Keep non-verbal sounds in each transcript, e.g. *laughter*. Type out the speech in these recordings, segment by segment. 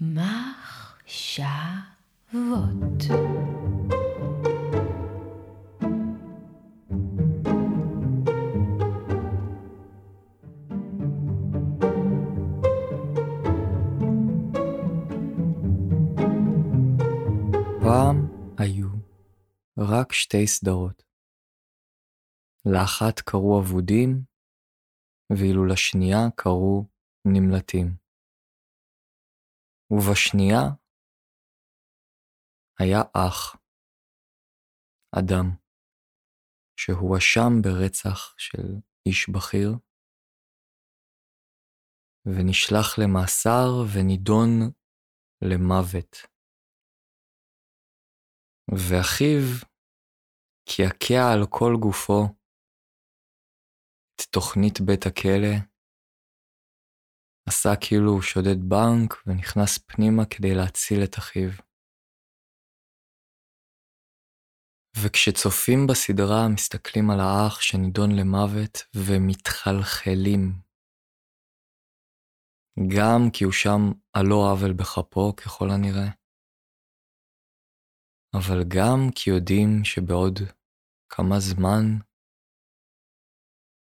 מחשבות. פעם היו רק שתי סדרות. לאחת קראו אבודים, ואילו לשנייה קראו נמלטים. ובשנייה היה אח, אדם, שהואשם ברצח של איש בכיר, ונשלח למאסר ונידון למוות. ואחיו קעקע על כל גופו את תוכנית בית הכלא, עשה כאילו הוא שודד בנק ונכנס פנימה כדי להציל את אחיו. וכשצופים בסדרה מסתכלים על האח שנידון למוות ומתחלחלים. גם כי הוא שם על לא עוול בכפו ככל הנראה, אבל גם כי יודעים שבעוד כמה זמן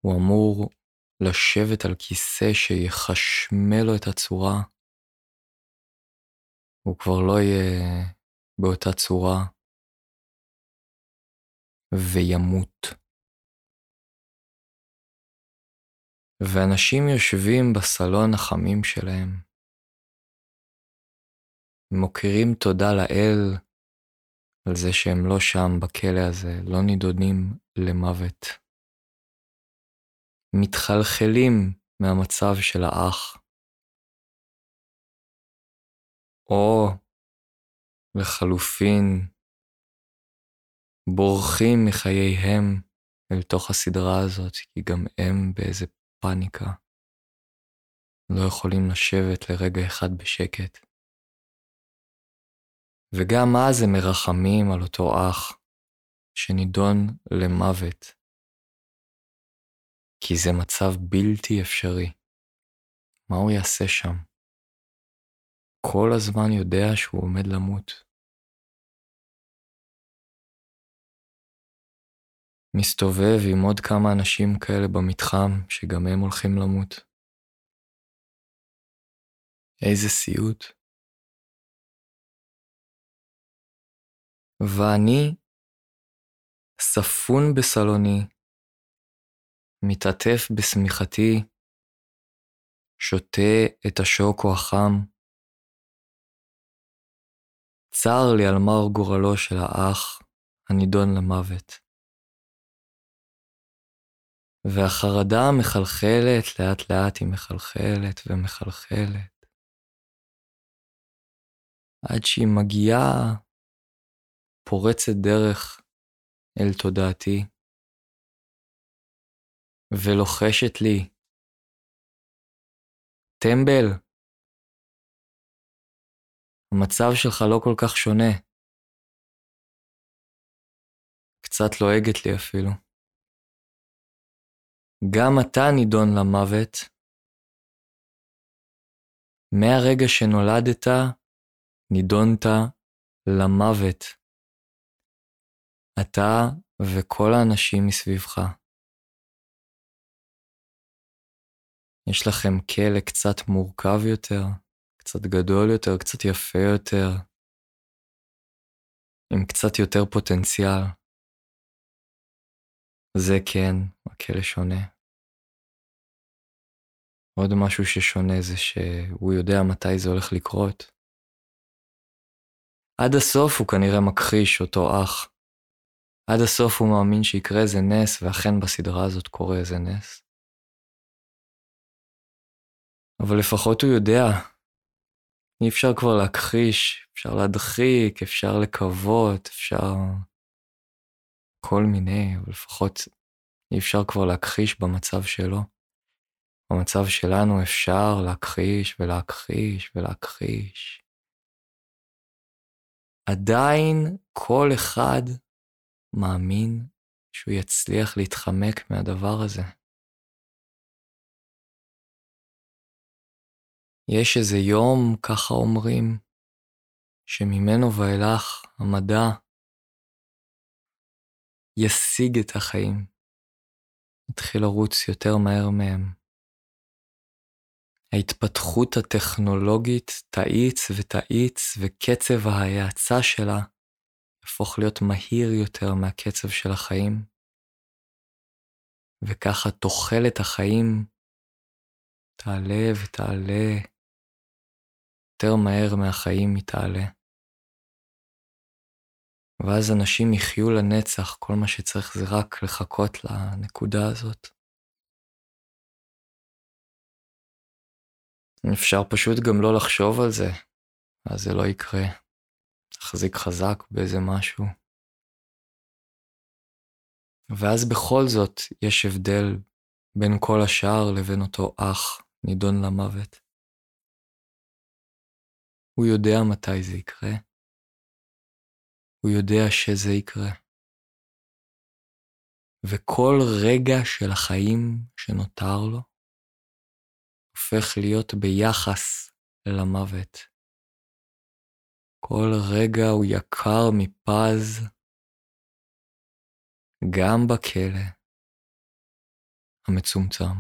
הוא אמור לשבת על כיסא שיחשמל לו את הצורה. הוא כבר לא יהיה באותה צורה וימות. ואנשים יושבים בסלון החמים שלהם, מוקירים תודה לאל על זה שהם לא שם בכלא הזה, לא נידונים למוות. מתחלחלים מהמצב של האח. או לחלופין, בורחים מחייהם אל תוך הסדרה הזאת, כי גם הם באיזה פאניקה. לא יכולים לשבת לרגע אחד בשקט. וגם אז הם מרחמים על אותו אח שנידון למוות, כי זה מצב בלתי אפשרי. מה הוא יעשה שם? כל הזמן יודע שהוא עומד למות. מסתובב עם עוד כמה אנשים כאלה במתחם, שגם הם הולכים למות. איזה סיוט. ואני ספון בסלוני, מתעטף בשמיכתי, שותה את השוקו החם. צר לי על מר גורלו של האח הנידון למוות. והחרדה מחלחלת, לאט לאט היא מחלחלת ומחלחלת. עד שהיא מגיעה פורצת דרך אל תודעתי, ולוחשת לי, טמבל, המצב שלך לא כל כך שונה. קצת לועגת לי אפילו. גם אתה נידון למוות. מהרגע שנולדת, נידונת למוות. אתה וכל האנשים מסביבך. יש לכם כלא קצת מורכב יותר, קצת גדול יותר, קצת יפה יותר, עם קצת יותר פוטנציאל. זה כן, הכלא שונה. עוד משהו ששונה זה שהוא יודע מתי זה הולך לקרות. עד הסוף הוא כנראה מכחיש אותו אח. עד הסוף הוא מאמין שיקרה איזה נס, ואכן בסדרה הזאת קורה איזה נס. אבל לפחות הוא יודע, אי אפשר כבר להכחיש, אפשר להדחיק, אפשר לקוות, אפשר כל מיני, אבל לפחות אי אפשר כבר להכחיש במצב שלו. במצב שלנו אפשר להכחיש ולהכחיש ולהכחיש. עדיין כל אחד מאמין שהוא יצליח להתחמק מהדבר הזה. יש איזה יום, ככה אומרים, שממנו ואילך המדע ישיג את החיים, יתחיל לרוץ יותר מהר מהם. ההתפתחות הטכנולוגית תאיץ ותאיץ, וקצב ההאצה שלה יהפוך להיות מהיר יותר מהקצב של החיים, וככה תוחלת החיים תעלה ותעלה, יותר מהר מהחיים היא תעלה. ואז אנשים יחיו לנצח, כל מה שצריך זה רק לחכות לנקודה הזאת. אפשר פשוט גם לא לחשוב על זה, אז זה לא יקרה. תחזיק חזק באיזה משהו. ואז בכל זאת יש הבדל בין כל השאר לבין אותו אח נידון למוות. הוא יודע מתי זה יקרה. הוא יודע שזה יקרה. וכל רגע של החיים שנותר לו, הופך להיות ביחס למוות. כל רגע הוא יקר מפז, גם בכלא המצומצם.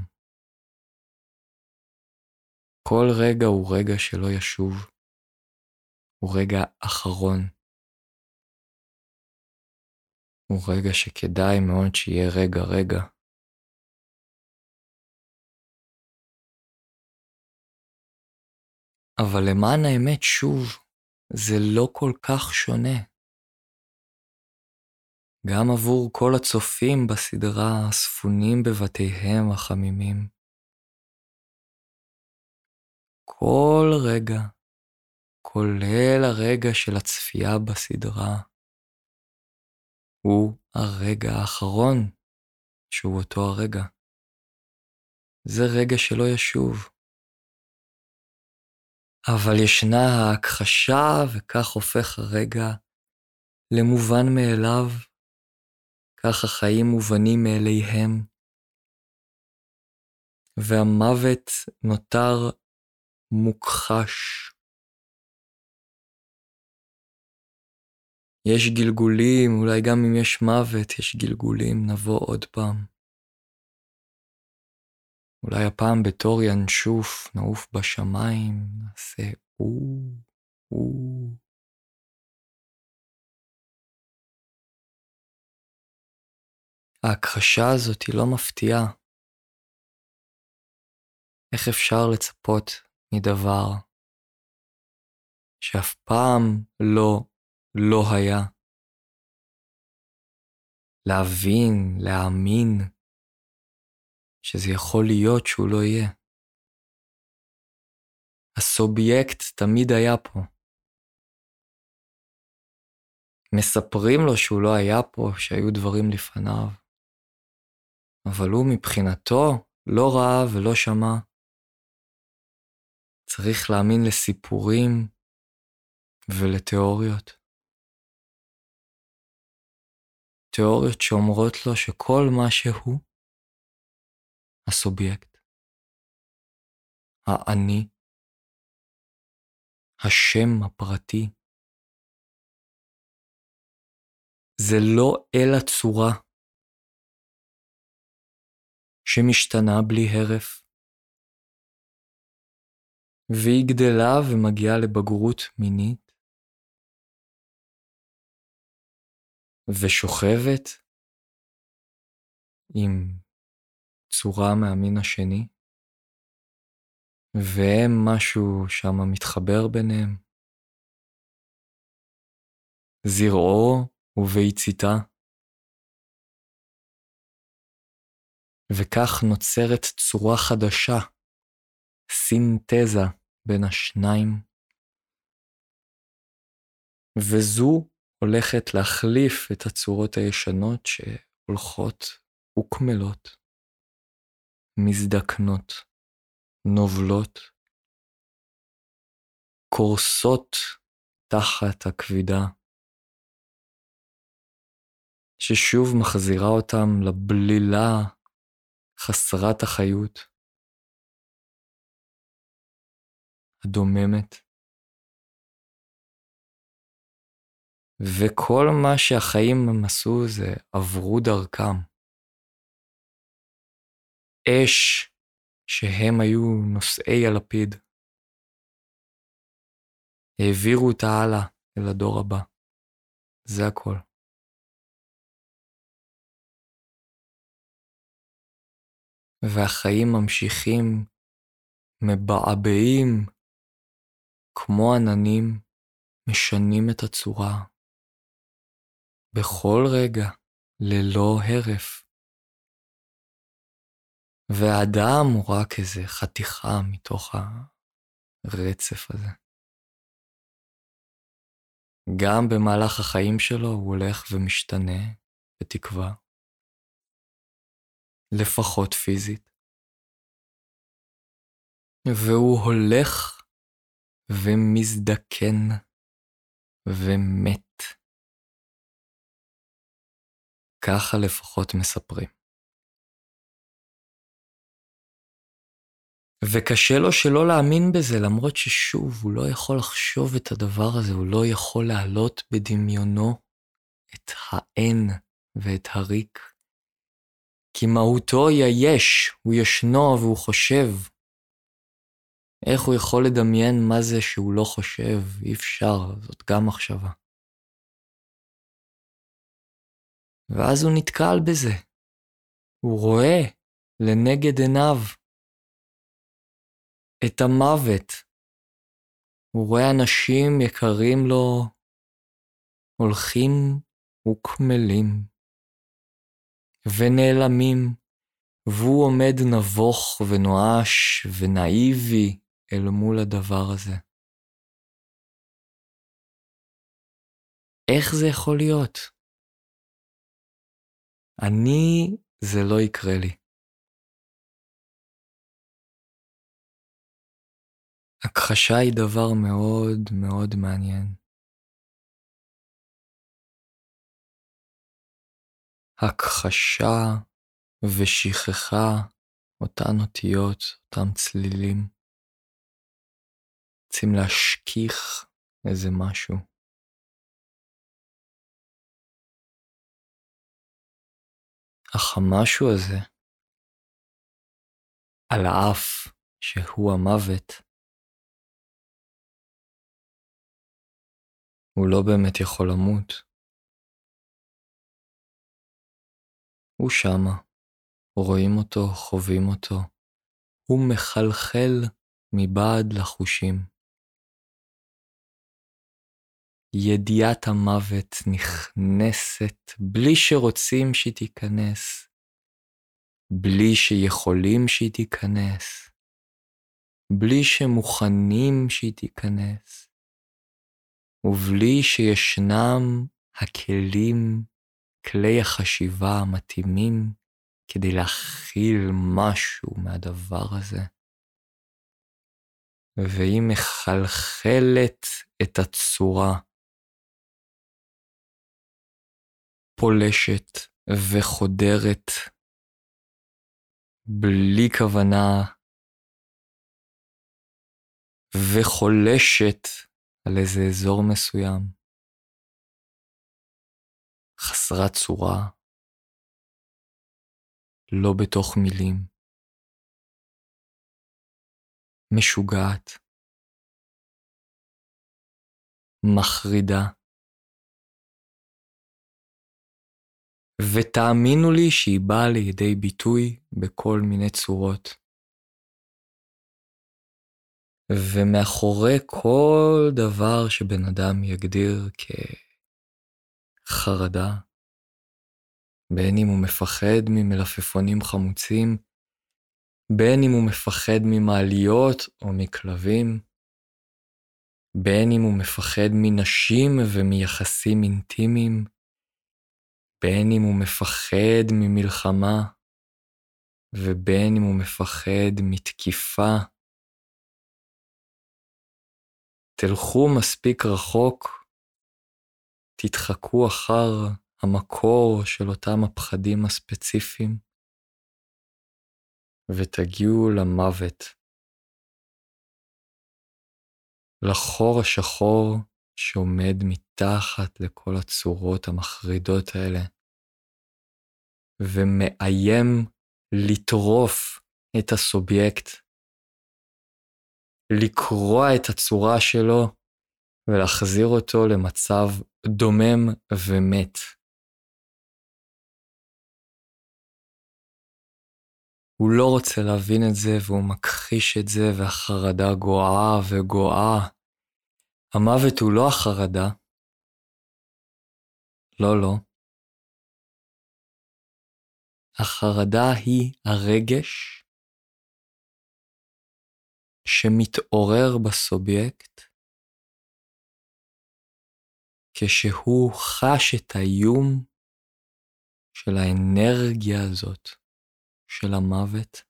כל רגע הוא רגע שלא ישוב, הוא רגע אחרון. הוא רגע שכדאי מאוד שיהיה רגע-רגע. אבל למען האמת, שוב, זה לא כל כך שונה. גם עבור כל הצופים בסדרה הספונים בבתיהם החמימים. כל רגע, כולל הרגע של הצפייה בסדרה, הוא הרגע האחרון שהוא אותו הרגע. זה רגע שלא ישוב. אבל ישנה ההכחשה, וכך הופך הרגע למובן מאליו, כך החיים מובנים מאליהם, והמוות נותר מוכחש. יש גלגולים, אולי גם אם יש מוות, יש גלגולים, נבוא עוד פעם. אולי הפעם בתור ינשוף נעוף בשמיים, נעשה או, או. ההכחשה הזאת היא לא מפתיעה. איך אפשר לצפות מדבר שאף פעם לא, לא היה? להבין, להאמין, שזה יכול להיות שהוא לא יהיה. הסובייקט תמיד היה פה. מספרים לו שהוא לא היה פה, שהיו דברים לפניו, אבל הוא מבחינתו לא ראה ולא שמע. צריך להאמין לסיפורים ולתיאוריות. תיאוריות שאומרות לו שכל מה שהוא הסובייקט, האני, השם הפרטי. זה לא אלא צורה שמשתנה בלי הרף, והיא גדלה ומגיעה לבגרות מינית, ושוכבת עם צורה מהמין השני, והם משהו שם מתחבר ביניהם. זרעו וביציתה. וכך נוצרת צורה חדשה, סינתזה בין השניים. וזו הולכת להחליף את הצורות הישנות שהולכות וקמלות. מזדקנות, נובלות, קורסות תחת הכבידה, ששוב מחזירה אותם לבלילה חסרת החיות. הדוממת. וכל מה שהחיים הם עשו זה עברו דרכם. אש שהם היו נושאי הלפיד. העבירו אותה הלאה אל הדור הבא. זה הכל. והחיים ממשיכים, מבעבעים, כמו עננים, משנים את הצורה. בכל רגע, ללא הרף. והאדם הוא רק איזה חתיכה מתוך הרצף הזה. גם במהלך החיים שלו הוא הולך ומשתנה, בתקווה. לפחות פיזית. והוא הולך ומזדקן ומת. ככה לפחות מספרים. וקשה לו שלא להאמין בזה, למרות ששוב, הוא לא יכול לחשוב את הדבר הזה, הוא לא יכול להעלות בדמיונו את האין ואת הריק. כי מהותו היא היש, הוא ישנו והוא חושב. איך הוא יכול לדמיין מה זה שהוא לא חושב? אי אפשר, זאת גם מחשבה. ואז הוא נתקל בזה. הוא רואה לנגד עיניו את המוות. הוא רואה אנשים יקרים לו הולכים וקמלים. ונעלמים, והוא עומד נבוך ונואש ונאיבי אל מול הדבר הזה. איך זה יכול להיות? אני, זה לא יקרה לי. הכחשה היא דבר מאוד מאוד מעניין. הכחשה ושכחה אותן אותיות, אותם צלילים. רוצים להשכיח איזה משהו. אך המשהו הזה, על האף שהוא המוות, הוא לא באמת יכול למות. הוא שמה, רואים אותו, חווים אותו, הוא מחלחל מבעד לחושים. ידיעת המוות נכנסת בלי שרוצים שהיא תיכנס, בלי שיכולים שהיא תיכנס, בלי שמוכנים שהיא תיכנס, ובלי שישנם הכלים כלי החשיבה המתאימים כדי להכיל משהו מהדבר הזה. והיא מחלחלת את הצורה, פולשת וחודרת, בלי כוונה, וחולשת על איזה אזור מסוים. חסרת צורה, לא בתוך מילים, משוגעת, מחרידה. ותאמינו לי שהיא באה לידי ביטוי בכל מיני צורות. ומאחורי כל דבר שבן אדם יגדיר כ... חרדה, בין אם הוא מפחד ממלפפונים חמוצים, בין אם הוא מפחד ממעליות או מכלבים, בין אם הוא מפחד מנשים ומיחסים אינטימיים, בין אם הוא מפחד ממלחמה, ובין אם הוא מפחד מתקיפה. תלכו מספיק רחוק תתחקו אחר המקור של אותם הפחדים הספציפיים ותגיעו למוות. לחור השחור שעומד מתחת לכל הצורות המחרידות האלה, ומאיים לטרוף את הסובייקט, לקרוע את הצורה שלו ולהחזיר אותו למצב דומם ומת. הוא לא רוצה להבין את זה והוא מכחיש את זה והחרדה גואה וגואה. המוות הוא לא החרדה. לא, לא. החרדה היא הרגש שמתעורר בסובייקט כשהוא חש את האיום של האנרגיה הזאת של המוות.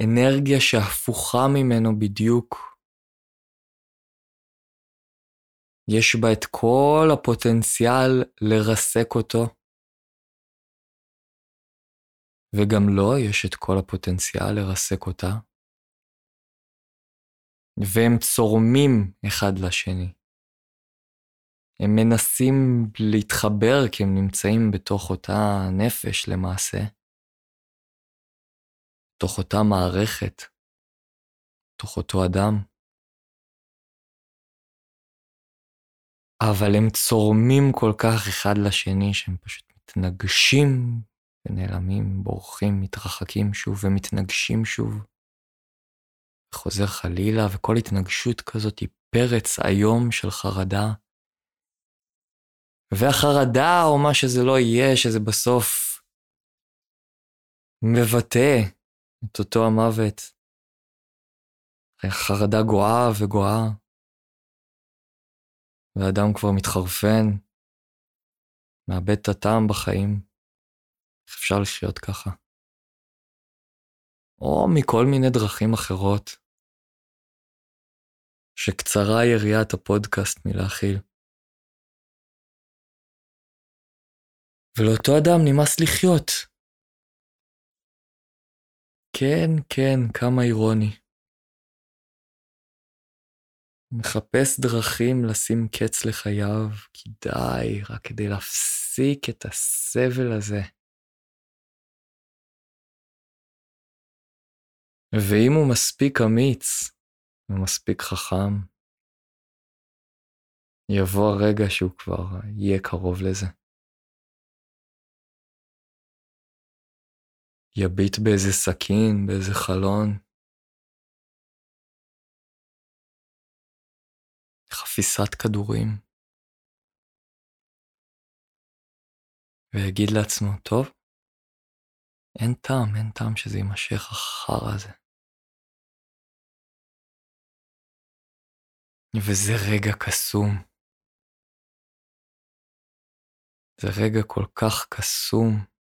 אנרגיה שהפוכה ממנו בדיוק. יש בה את כל הפוטנציאל לרסק אותו, וגם לו יש את כל הפוטנציאל לרסק אותה. והם צורמים אחד לשני. הם מנסים להתחבר כי הם נמצאים בתוך אותה נפש למעשה, בתוך אותה מערכת, בתוך אותו אדם. אבל הם צורמים כל כך אחד לשני שהם פשוט מתנגשים ונעלמים, בורחים, מתרחקים שוב ומתנגשים שוב. חוזר חלילה, וכל התנגשות כזאת היא פרץ איום של חרדה. והחרדה, או מה שזה לא יהיה, שזה בסוף מבטא את אותו המוות. חרדה גואה וגואה, והאדם כבר מתחרפן, מאבד את הטעם בחיים. איך אפשר לחיות ככה? או מכל מיני דרכים אחרות. שקצרה יריעת הפודקאסט מלהכיל. ולאותו אדם נמאס לחיות. כן, כן, כמה אירוני. מחפש דרכים לשים קץ לחייו, כי די, רק כדי להפסיק את הסבל הזה. ואם הוא מספיק אמיץ, ומספיק חכם, יבוא הרגע שהוא כבר יהיה קרוב לזה. יביט באיזה סכין, באיזה חלון. חפיסת כדורים. ויגיד לעצמו, טוב, אין טעם, אין טעם שזה יימשך החרא הזה. וזה רגע קסום. זה רגע כל כך קסום.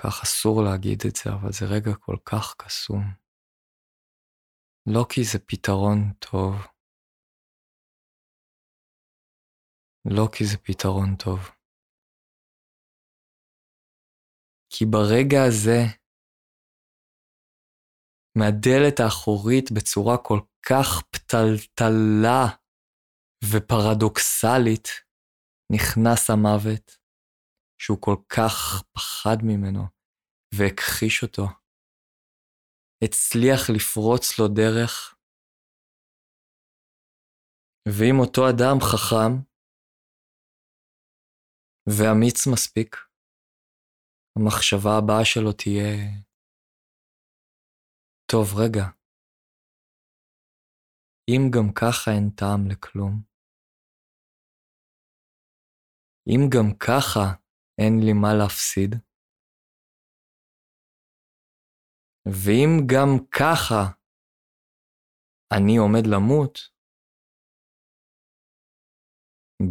כך אסור להגיד את זה, אבל זה רגע כל כך קסום. לא כי זה פתרון טוב. לא כי זה פתרון טוב. כי ברגע הזה, מהדלת האחורית בצורה כל כך פתלתלה ופרדוקסלית נכנס המוות, שהוא כל כך פחד ממנו והכחיש אותו. הצליח לפרוץ לו דרך, ואם אותו אדם חכם ואמיץ מספיק, המחשבה הבאה שלו תהיה, טוב, רגע, אם גם ככה אין טעם לכלום, אם גם ככה אין לי מה להפסיד, ואם גם ככה אני עומד למות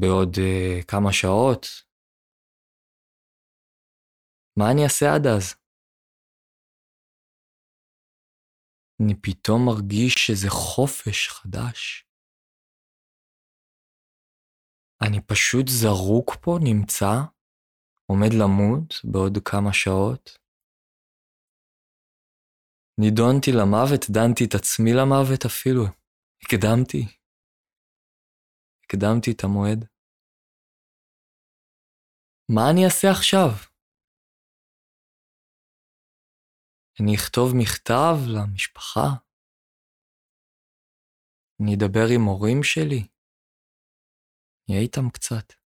בעוד uh, כמה שעות, מה אני אעשה עד אז? אני פתאום מרגיש שזה חופש חדש. אני פשוט זרוק פה, נמצא, עומד למות בעוד כמה שעות. נידונתי למוות, דנתי את עצמי למוות אפילו. הקדמתי. הקדמתי את המועד. מה אני אעשה עכשיו? אני אכתוב מכתב למשפחה? אני אדבר עם הורים שלי? אהיה איתם קצת.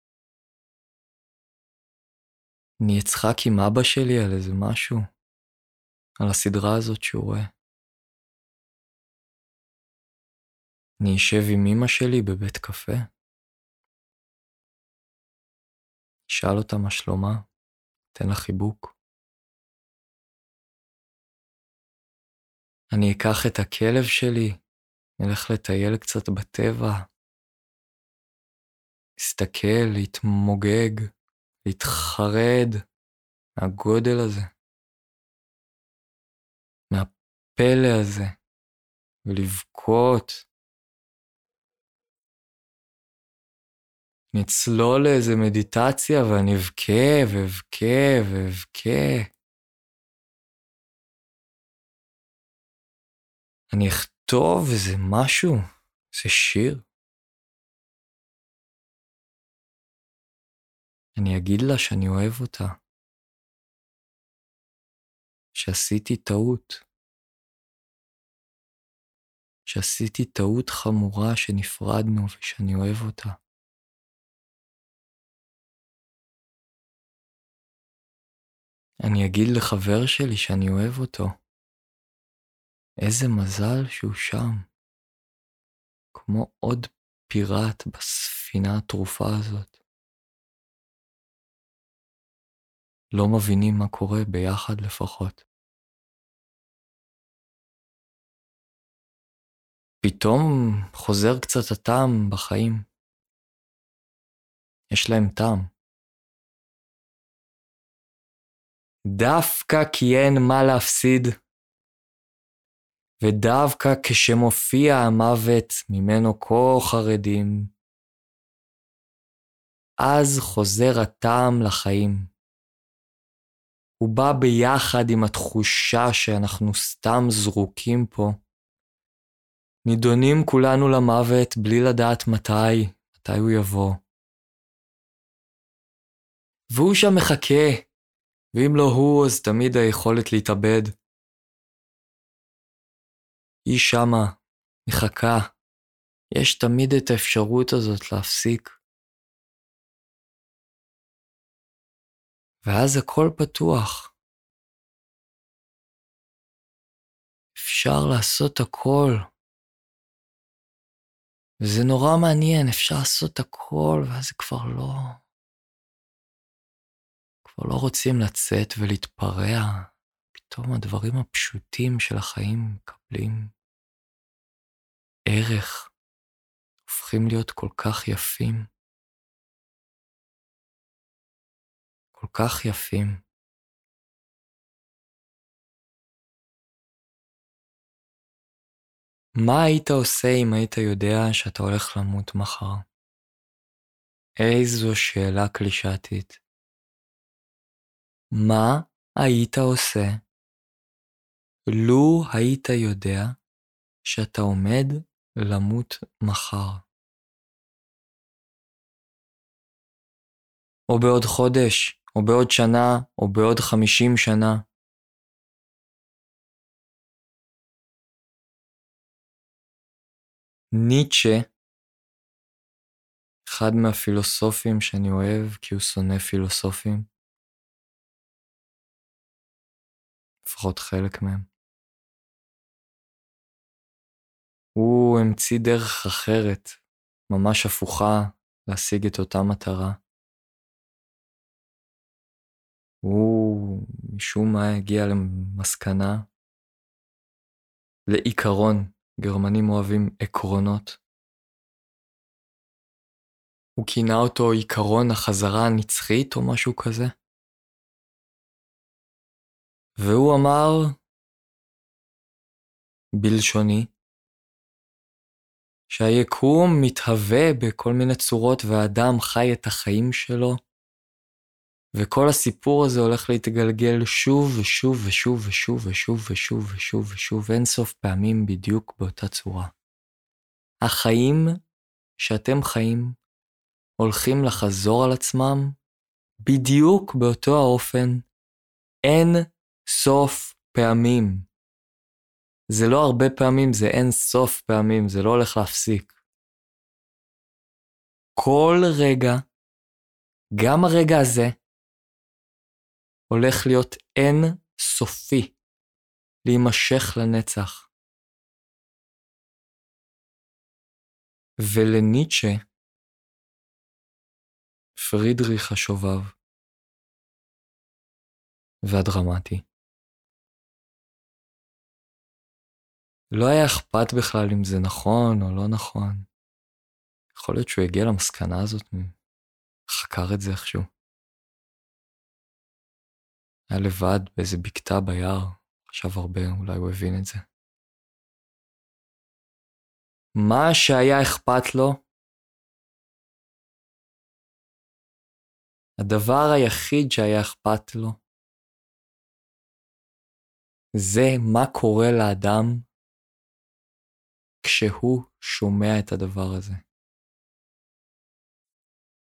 אני אצחק עם אבא שלי על איזה משהו, על הסדרה הזאת שהוא רואה. אני אשב עם אמא שלי בבית קפה. אשאל אותה מה שלומה, אתן לה חיבוק. אני אקח את הכלב שלי, נלך לטייל קצת בטבע, להסתכל, להתמוגג, להתחרד מהגודל הזה, מהפלא הזה, ולבכות. נצלול לאיזה מדיטציה ואני אבכה ואבכה ואבכה. אני אכתוב איזה משהו, איזה שיר. אני אגיד לה שאני אוהב אותה, שעשיתי טעות, שעשיתי טעות חמורה שנפרדנו ושאני אוהב אותה. אני אגיד לחבר שלי שאני אוהב אותו. איזה מזל שהוא שם, כמו עוד פיראט בספינה הטרופה הזאת. לא מבינים מה קורה ביחד לפחות. פתאום חוזר קצת הטעם בחיים. יש להם טעם. דווקא כי אין מה להפסיד, ודווקא כשמופיע המוות ממנו כה חרדים, אז חוזר הטעם לחיים. הוא בא ביחד עם התחושה שאנחנו סתם זרוקים פה. נידונים כולנו למוות בלי לדעת מתי, מתי הוא יבוא. והוא שם מחכה, ואם לא הוא, אז תמיד היכולת להתאבד. היא שמה, מחכה. יש תמיד את האפשרות הזאת להפסיק. ואז הכל פתוח. אפשר לעשות הכל. וזה נורא מעניין, אפשר לעשות הכל, ואז זה כבר לא... כבר לא רוצים לצאת ולהתפרע. פתאום הדברים הפשוטים של החיים מקבלים ערך, הופכים להיות כל כך יפים. כל כך יפים. מה היית עושה אם היית יודע שאתה הולך למות מחר? איזו שאלה קלישתית. מה היית עושה לו היית יודע שאתה עומד למות מחר. או בעוד חודש, או בעוד שנה, או בעוד חמישים שנה. ניטשה, אחד מהפילוסופים שאני אוהב כי הוא שונא פילוסופים, לפחות חלק מהם. הוא המציא דרך אחרת, ממש הפוכה, להשיג את אותה מטרה. הוא משום מה הגיע למסקנה, לעיקרון, גרמנים אוהבים עקרונות. הוא כינה אותו עיקרון החזרה הנצחית או משהו כזה. והוא אמר, בלשוני, שהיקום מתהווה בכל מיני צורות והאדם חי את החיים שלו וכל הסיפור הזה הולך להתגלגל שוב ושוב ושוב ושוב ושוב ושוב ושוב ושוב אין סוף פעמים בדיוק באותה צורה. החיים שאתם חיים הולכים לחזור על עצמם בדיוק באותו האופן אין סוף פעמים. זה לא הרבה פעמים, זה אין סוף פעמים, זה לא הולך להפסיק. כל רגע, גם הרגע הזה, הולך להיות אין סופי, להימשך לנצח. ולניטשה, פרידריך השובב והדרמטי, לא היה אכפת בכלל אם זה נכון או לא נכון. יכול להיות שהוא הגיע למסקנה הזאת, חקר את זה איכשהו. היה לבד באיזה בקתה ביער, חשב הרבה, אולי הוא הבין את זה. מה שהיה אכפת לו, הדבר היחיד שהיה אכפת לו, זה מה קורה לאדם כשהוא שומע את הדבר הזה.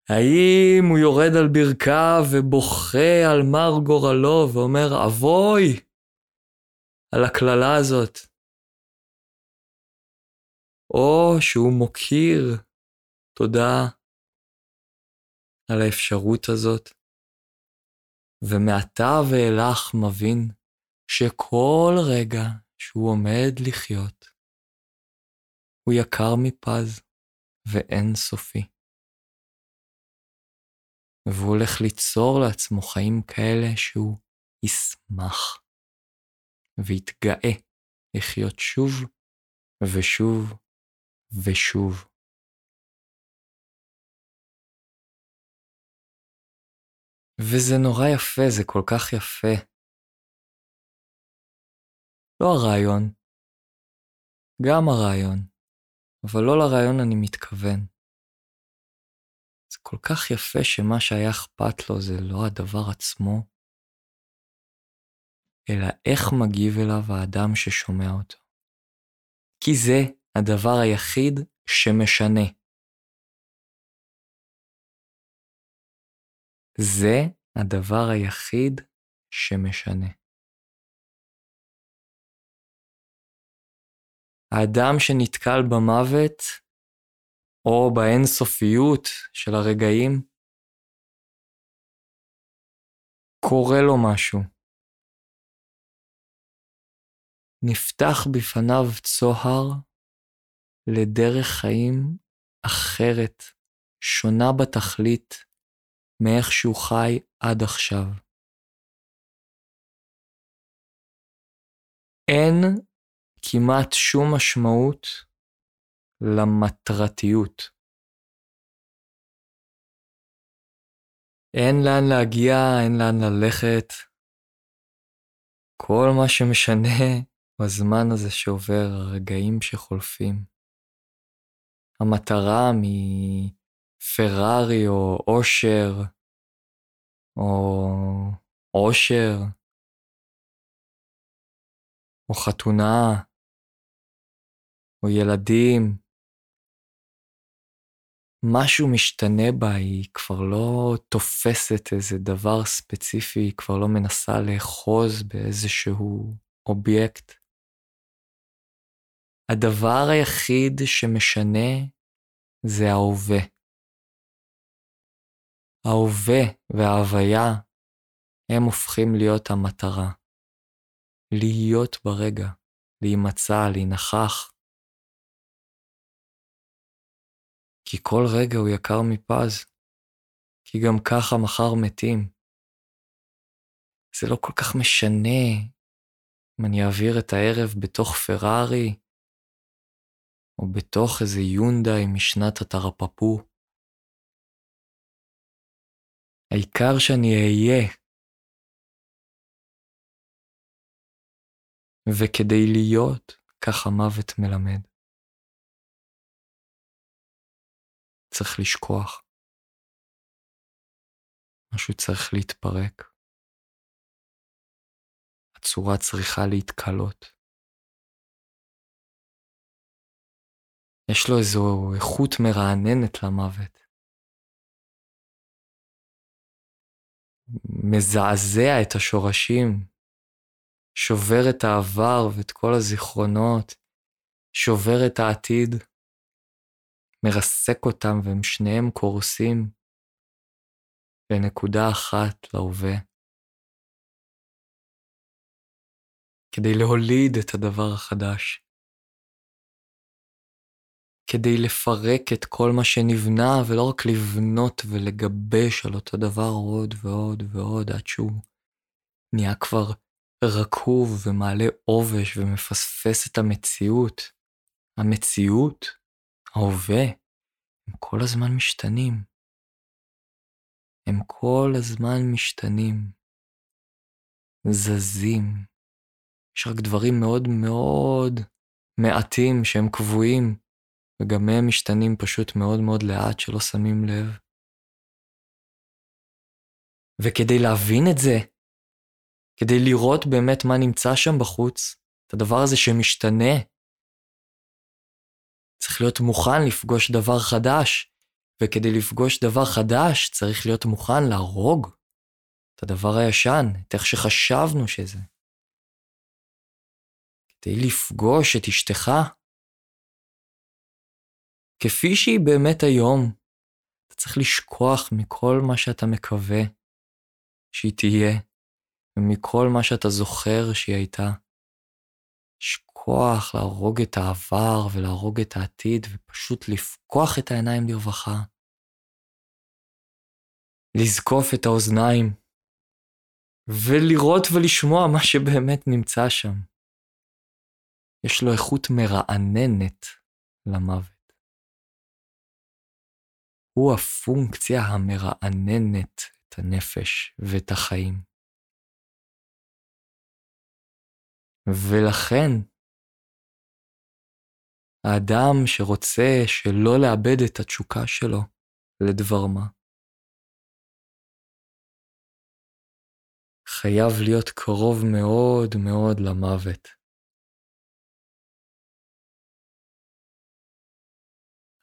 האם הוא יורד על ברכיו ובוכה על מר גורלו ואומר, אבוי, על הקללה הזאת? או שהוא מוקיר תודה על האפשרות הזאת, ומעתה ואילך מבין שכל רגע שהוא עומד לחיות הוא יקר מפז ואין סופי. והוא הולך ליצור לעצמו חיים כאלה שהוא ישמח ויתגאה לחיות שוב ושוב ושוב. וזה נורא יפה, זה כל כך יפה. לא הרעיון, גם הרעיון, אבל לא לרעיון אני מתכוון. כל כך יפה שמה שהיה אכפת לו זה לא הדבר עצמו, אלא איך מגיב אליו האדם ששומע אותו. כי זה הדבר היחיד שמשנה. זה הדבר היחיד שמשנה. האדם שנתקל במוות או באינסופיות של הרגעים, קורה לו משהו. נפתח בפניו צוהר לדרך חיים אחרת, שונה בתכלית מאיך שהוא חי עד עכשיו. אין כמעט שום משמעות למטרתיות. אין לאן להגיע, אין לאן ללכת. כל מה שמשנה הזמן הזה שעובר, הרגעים שחולפים. המטרה מפרארי או אושר, או עושר, או חתונה, או ילדים, משהו משתנה בה, היא כבר לא תופסת איזה דבר ספציפי, היא כבר לא מנסה לאחוז באיזשהו אובייקט. הדבר היחיד שמשנה זה ההווה. ההווה וההוויה הם הופכים להיות המטרה. להיות ברגע, להימצא, להינכח, כי כל רגע הוא יקר מפז, כי גם ככה מחר מתים. זה לא כל כך משנה אם אני אעביר את הערב בתוך פרארי, או בתוך איזה יונדאי משנת הטרפפו. העיקר שאני אהיה. וכדי להיות, כך המוות מלמד. צריך לשכוח. משהו צריך להתפרק. הצורה צריכה להתקלות. יש לו איזו איכות מרעננת למוות. מזעזע את השורשים, שובר את העבר ואת כל הזיכרונות, שובר את העתיד, מרסק אותם והם שניהם קורסים לנקודה אחת להווה. כדי להוליד את הדבר החדש. כדי לפרק את כל מה שנבנה, ולא רק לבנות ולגבש על אותו דבר עוד ועוד ועוד, עד שהוא נהיה כבר רקוב ומעלה עובש ומפספס את המציאות. המציאות, ההווה, הם כל הזמן משתנים. הם כל הזמן משתנים, זזים. יש רק דברים מאוד מאוד מעטים שהם קבועים, וגם הם משתנים פשוט מאוד מאוד לאט שלא שמים לב. וכדי להבין את זה, כדי לראות באמת מה נמצא שם בחוץ, את הדבר הזה שמשתנה. צריך להיות מוכן לפגוש דבר חדש, וכדי לפגוש דבר חדש צריך להיות מוכן להרוג את הדבר הישן, את איך שחשבנו שזה. כדי לפגוש את אשתך, כפי שהיא באמת היום, אתה צריך לשכוח מכל מה שאתה מקווה שהיא תהיה, ומכל מה שאתה זוכר שהיא הייתה. כוח להרוג את העבר ולהרוג את העתיד, ופשוט לפקוח את העיניים לרווחה. לזקוף את האוזניים, ולראות ולשמוע מה שבאמת נמצא שם. יש לו איכות מרעננת למוות. הוא הפונקציה המרעננת את הנפש ואת החיים. ולכן, האדם שרוצה שלא לאבד את התשוקה שלו לדבר מה, חייב להיות קרוב מאוד מאוד למוות.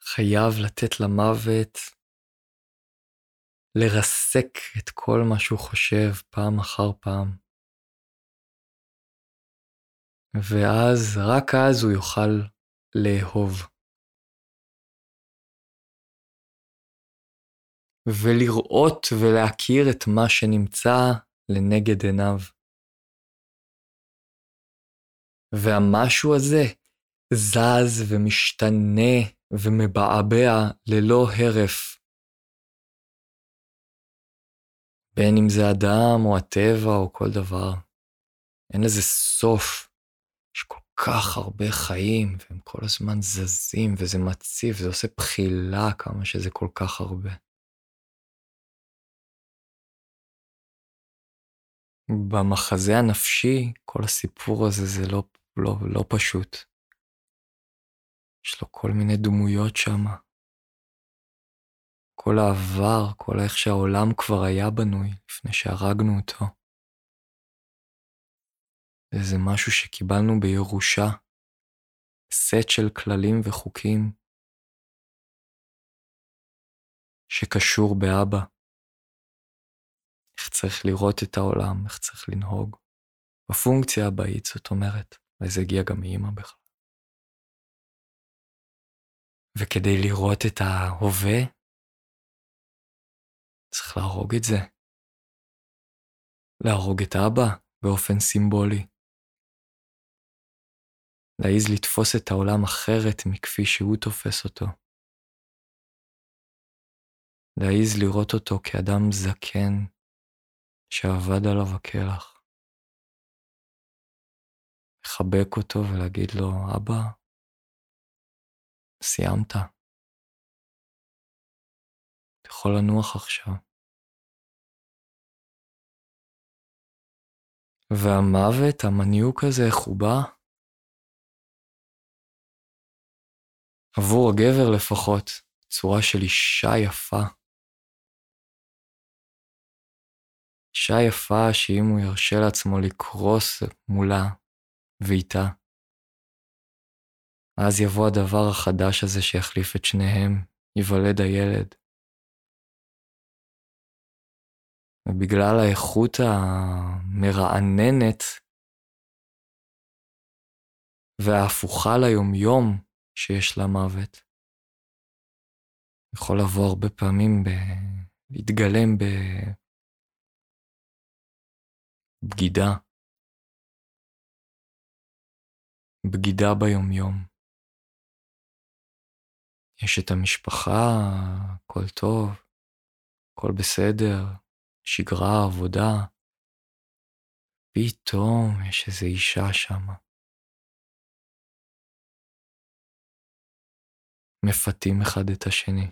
חייב לתת למוות לרסק את כל מה שהוא חושב פעם אחר פעם. ואז, רק אז הוא יוכל לאהוב. ולראות ולהכיר את מה שנמצא לנגד עיניו. והמשהו הזה זז ומשתנה ומבעבע ללא הרף. בין אם זה אדם או הטבע או כל דבר. אין לזה סוף. יש כל כך הרבה חיים, והם כל הזמן זזים, וזה מציף, זה עושה בחילה כמה שזה כל כך הרבה. במחזה הנפשי, כל הסיפור הזה זה לא, לא, לא פשוט. יש לו כל מיני דמויות שם. כל העבר, כל איך שהעולם כבר היה בנוי לפני שהרגנו אותו. איזה משהו שקיבלנו בירושה, סט של כללים וחוקים שקשור באבא. איך צריך לראות את העולם, איך צריך לנהוג. בפונקציה הבאית, זאת אומרת, וזה הגיע גם מאמא בכלל. וכדי לראות את ההווה, צריך להרוג את זה. להרוג את אבא באופן סימבולי. להעיז לתפוס את העולם אחרת מכפי שהוא תופס אותו. להעיז לראות אותו כאדם זקן שאבד עליו הקלח. לחבק אותו ולהגיד לו, אבא, סיימת. אתה יכול לנוח עכשיו. והמוות, המניוק הזה, איך הוא בא? עבור הגבר לפחות, צורה של אישה יפה. אישה יפה שאם הוא ירשה לעצמו לקרוס מולה ואיתה, אז יבוא הדבר החדש הזה שיחליף את שניהם, ייוולד הילד. ובגלל האיכות המרעננת וההפוכה ליומיום שיש למוות, יכול לבוא הרבה פעמים ב... להתגלם בבגידה, בגידה ביומיום. יש את המשפחה, הכל טוב, הכל בסדר, שגרה, עבודה. פתאום יש איזו אישה שמה. מפתים אחד את השני.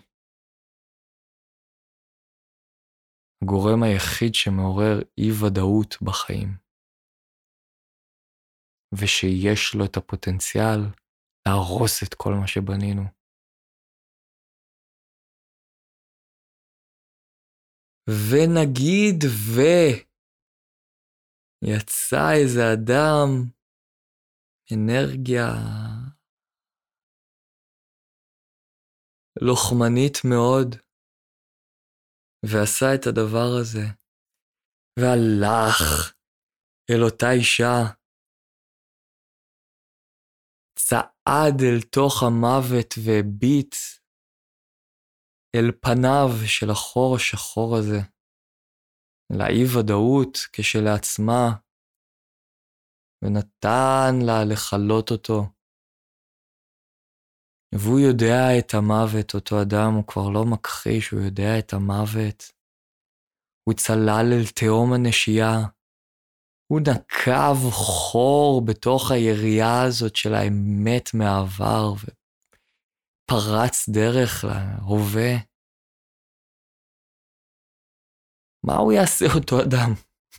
הגורם היחיד שמעורר אי ודאות בחיים, ושיש לו את הפוטנציאל להרוס את כל מה שבנינו. ונגיד ו... יצא איזה אדם, אנרגיה לוחמנית מאוד, ועשה את הדבר הזה, והלך אל אותה אישה, צעד אל תוך המוות והביט אל פניו של החור השחור הזה, לאי ודאות כשלעצמה, ונתן לה לכלות אותו. והוא יודע את המוות, אותו אדם, הוא כבר לא מכחיש, הוא יודע את המוות. הוא צלל אל תהום הנשייה. הוא נקב חור בתוך היריעה הזאת של האמת מהעבר, פרץ דרך להווה. מה הוא יעשה אותו אדם?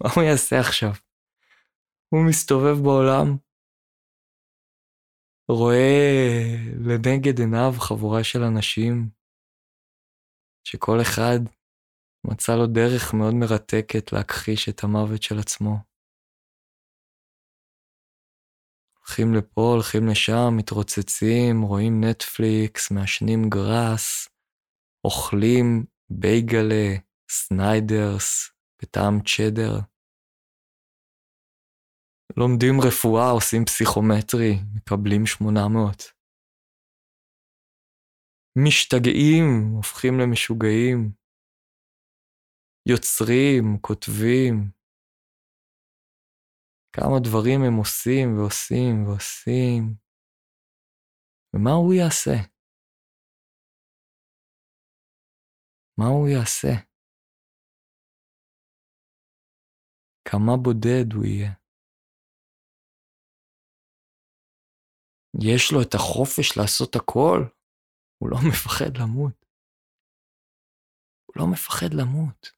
מה הוא יעשה עכשיו? הוא מסתובב בעולם, רואה לנגד עיניו חבורה של אנשים, שכל אחד מצא לו דרך מאוד מרתקת להכחיש את המוות של עצמו. הולכים לפה, הולכים לשם, מתרוצצים, רואים נטפליקס, מעשנים גראס, אוכלים בייגלה, סניידרס, בטעם צ'דר. לומדים רפואה, עושים פסיכומטרי, מקבלים 800. משתגעים, הופכים למשוגעים. יוצרים, כותבים, כמה דברים הם עושים ועושים ועושים. ומה הוא יעשה? מה הוא יעשה? כמה בודד הוא יהיה. יש לו את החופש לעשות הכל, הוא לא מפחד למות. הוא לא מפחד למות.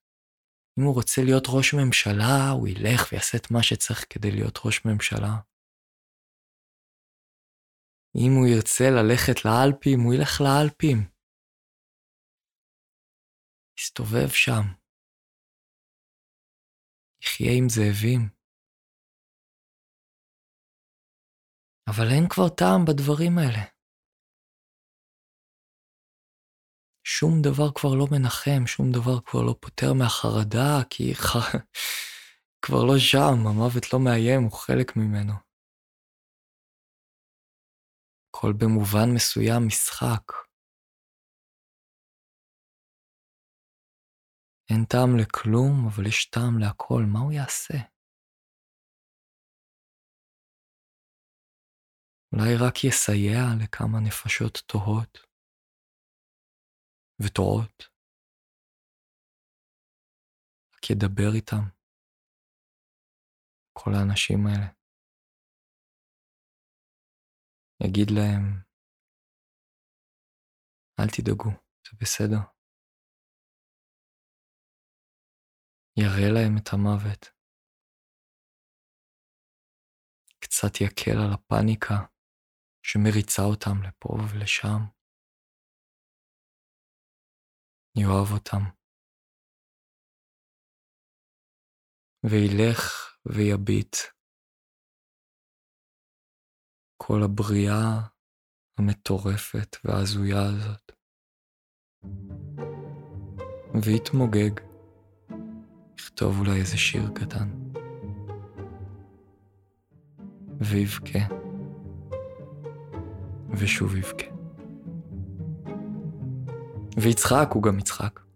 אם הוא רוצה להיות ראש ממשלה, הוא ילך ויעשה את מה שצריך כדי להיות ראש ממשלה. אם הוא ירצה ללכת לאלפים, הוא ילך לאלפים. יסתובב שם. יחיה עם זאבים. אבל אין כבר טעם בדברים האלה. שום דבר כבר לא מנחם, שום דבר כבר לא פותר מהחרדה, כי ח... *laughs* כבר לא שם, המוות לא מאיים, הוא חלק ממנו. הכל במובן מסוים משחק. אין טעם לכלום, אבל יש טעם להכל, מה הוא יעשה? אולי רק יסייע לכמה נפשות תוהות. וטועות. רק ידבר איתם. כל האנשים האלה. יגיד להם, אל תדאגו, זה בסדר. יראה להם את המוות. קצת יקל על הפאניקה שמריצה אותם לפה ולשם. יאהב אותם. וילך ויביט. כל הבריאה המטורפת וההזויה הזאת. ויתמוגג, יכתוב אולי איזה שיר קטן. ויבכה, ושוב יבכה. ויצחק, הוא גם יצחק.